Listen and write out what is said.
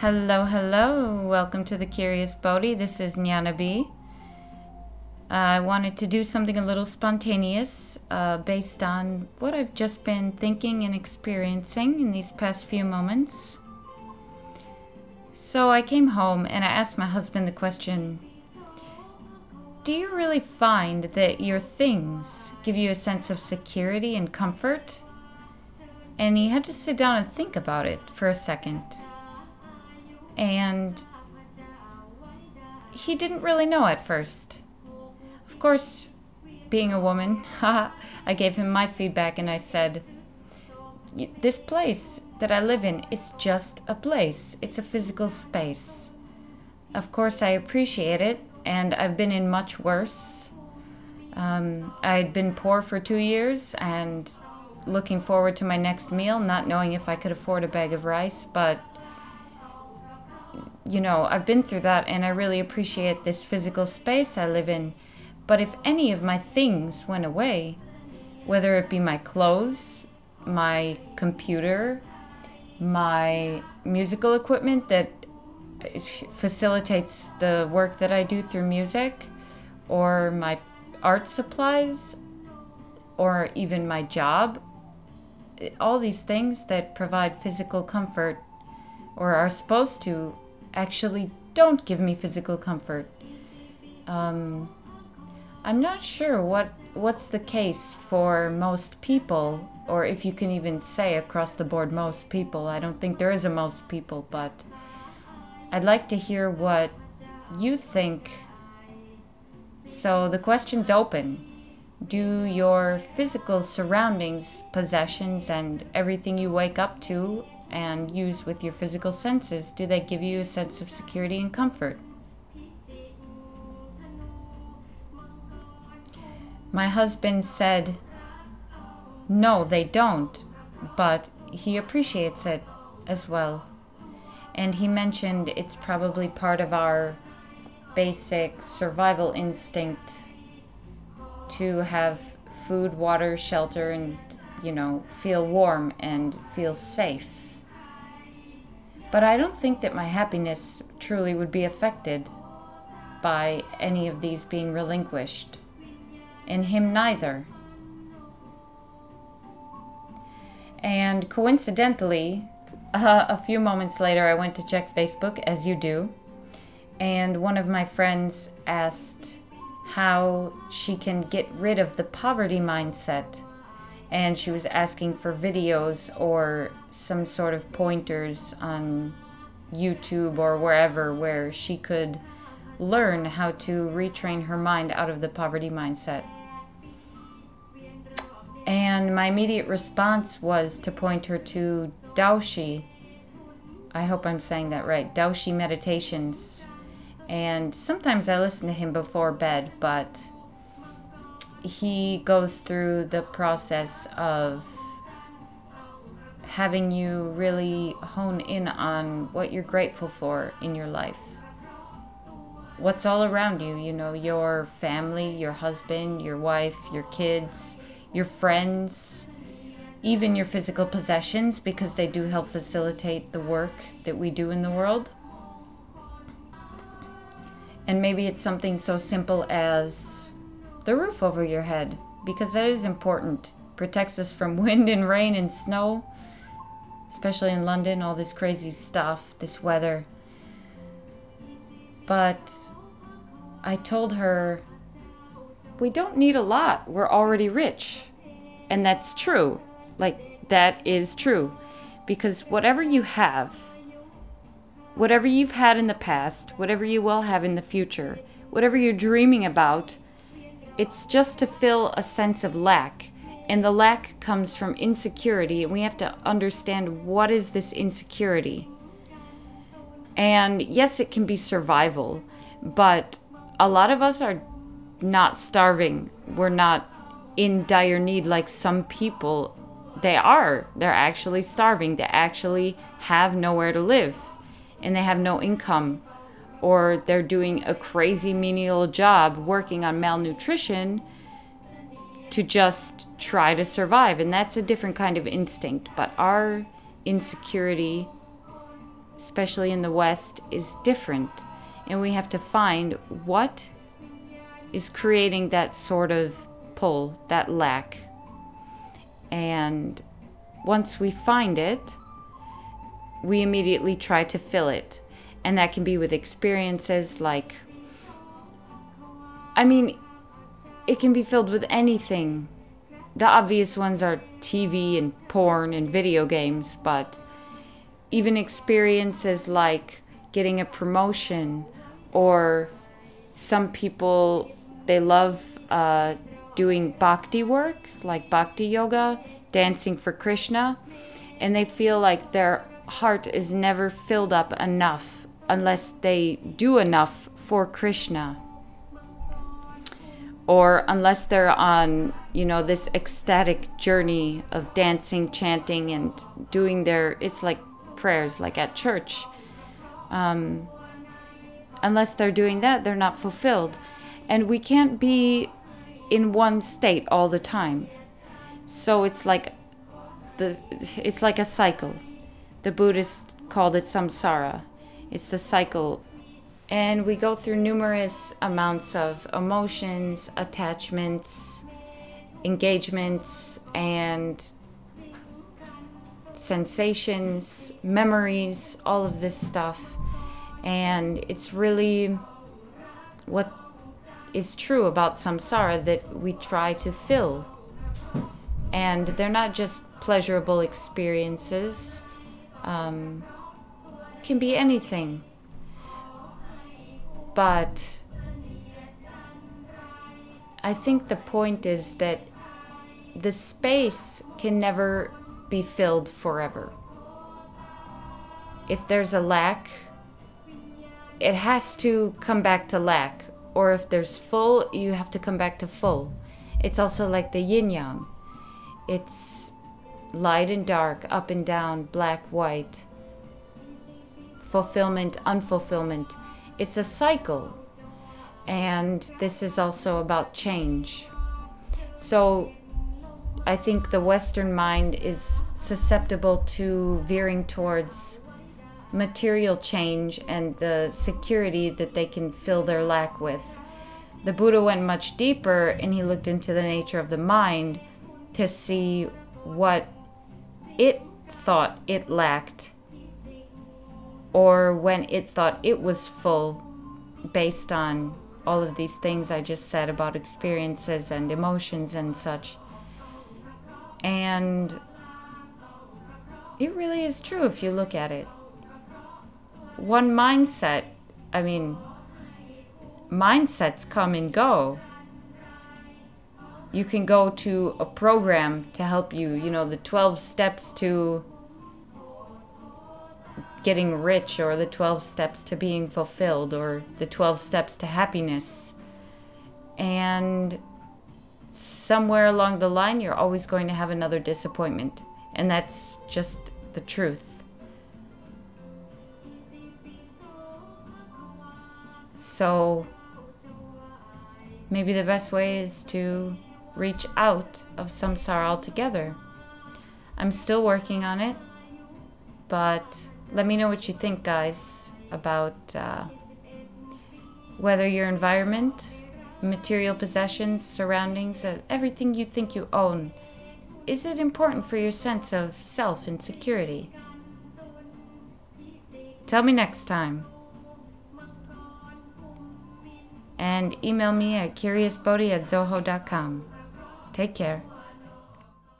Hello, hello. Welcome to the Curious Bodhi. This is Nyana B. I wanted to do something a little spontaneous uh, based on what I've just been thinking and experiencing in these past few moments. So I came home and I asked my husband the question Do you really find that your things give you a sense of security and comfort? And he had to sit down and think about it for a second. And he didn't really know at first. Of course, being a woman, I gave him my feedback and I said, This place that I live in is just a place, it's a physical space. Of course, I appreciate it, and I've been in much worse. Um, I'd been poor for two years and looking forward to my next meal, not knowing if I could afford a bag of rice, but you know, I've been through that and I really appreciate this physical space I live in. But if any of my things went away, whether it be my clothes, my computer, my musical equipment that facilitates the work that I do through music, or my art supplies, or even my job, all these things that provide physical comfort or are supposed to actually don't give me physical comfort. Um, I'm not sure what what's the case for most people, or if you can even say across the board most people. I don't think there is a most people, but I'd like to hear what you think. So the question's open. Do your physical surroundings, possessions, and everything you wake up to and use with your physical senses, do they give you a sense of security and comfort? My husband said, No, they don't, but he appreciates it as well. And he mentioned it's probably part of our basic survival instinct to have food, water, shelter, and, you know, feel warm and feel safe. But I don't think that my happiness truly would be affected by any of these being relinquished. And him neither. And coincidentally, uh, a few moments later, I went to check Facebook, as you do, and one of my friends asked how she can get rid of the poverty mindset and she was asking for videos or some sort of pointers on YouTube or wherever where she could learn how to retrain her mind out of the poverty mindset. And my immediate response was to point her to Daoshi. I hope I'm saying that right. Daoshi Meditations. And sometimes I listen to him before bed, but he goes through the process of having you really hone in on what you're grateful for in your life. What's all around you, you know, your family, your husband, your wife, your kids, your friends, even your physical possessions, because they do help facilitate the work that we do in the world. And maybe it's something so simple as the roof over your head because that is important. Protects us from wind and rain and snow, especially in London, all this crazy stuff, this weather. But I told her, we don't need a lot. We're already rich. And that's true. Like, that is true. Because whatever you have, whatever you've had in the past, whatever you will have in the future, whatever you're dreaming about, it's just to fill a sense of lack. And the lack comes from insecurity, and we have to understand what is this insecurity. And yes, it can be survival, but a lot of us are not starving. We're not in dire need like some people. They are. They're actually starving. They actually have nowhere to live and they have no income or they're doing a crazy menial job working on malnutrition to just try to survive. And that's a different kind of instinct. But our insecurity especially in the West, is different. And we have to find what is creating that sort of pull, that lack. And once we find it, we immediately try to fill it. And that can be with experiences like, I mean, it can be filled with anything. The obvious ones are TV and porn and video games, but even experiences like getting a promotion or some people they love uh, doing bhakti work like bhakti yoga dancing for krishna and they feel like their heart is never filled up enough unless they do enough for krishna. Or unless they're on you know this ecstatic journey of dancing chanting and doing their it's like prayers like at church. Um, unless they're doing that they're not fulfilled. And we can't be in one state all the time. So it's like the it's like a cycle. The buddhists called it samsara it's the cycle and we go through numerous amounts of emotions, attachments, engagements, and sensations, memories, all of this stuff. And it's really what is true about samsara that we try to fill. And they're not just pleasurable experiences, um, can be anything but I think the point is that the space can never be filled forever. If there's a lack, it has to come back to lack. Or if there's full, you have to come back to full. It's also like the yin yang. It's light and dark, up and down, black, white, fulfillment, unfulfillment. It's a cycle. And this is also about change. So I think the Western mind is susceptible to veering towards material change and the security that they can fill their lack with. The Buddha went much deeper and he looked into the nature of the mind to see what it thought it lacked or when it thought it was full based on all of these things I just said about experiences and emotions and such. And it really is true if you look at it. One mindset, I mean, mindsets come and go. You can go to a program to help you, you know, the 12 steps to getting rich or the 12 steps to being fulfilled or the 12 steps to happiness. And somewhere along the line, you're always going to have another disappointment. And that's just the truth. So maybe the best way is to reach out of samsara altogether. I'm still working on it, but let me know what you think, guys, about uh, whether your environment, material possessions, surroundings, uh, everything you think you own, is it important for your sense of self and security? Tell me next time. And email me at curiousbody at zoho.com. Take care.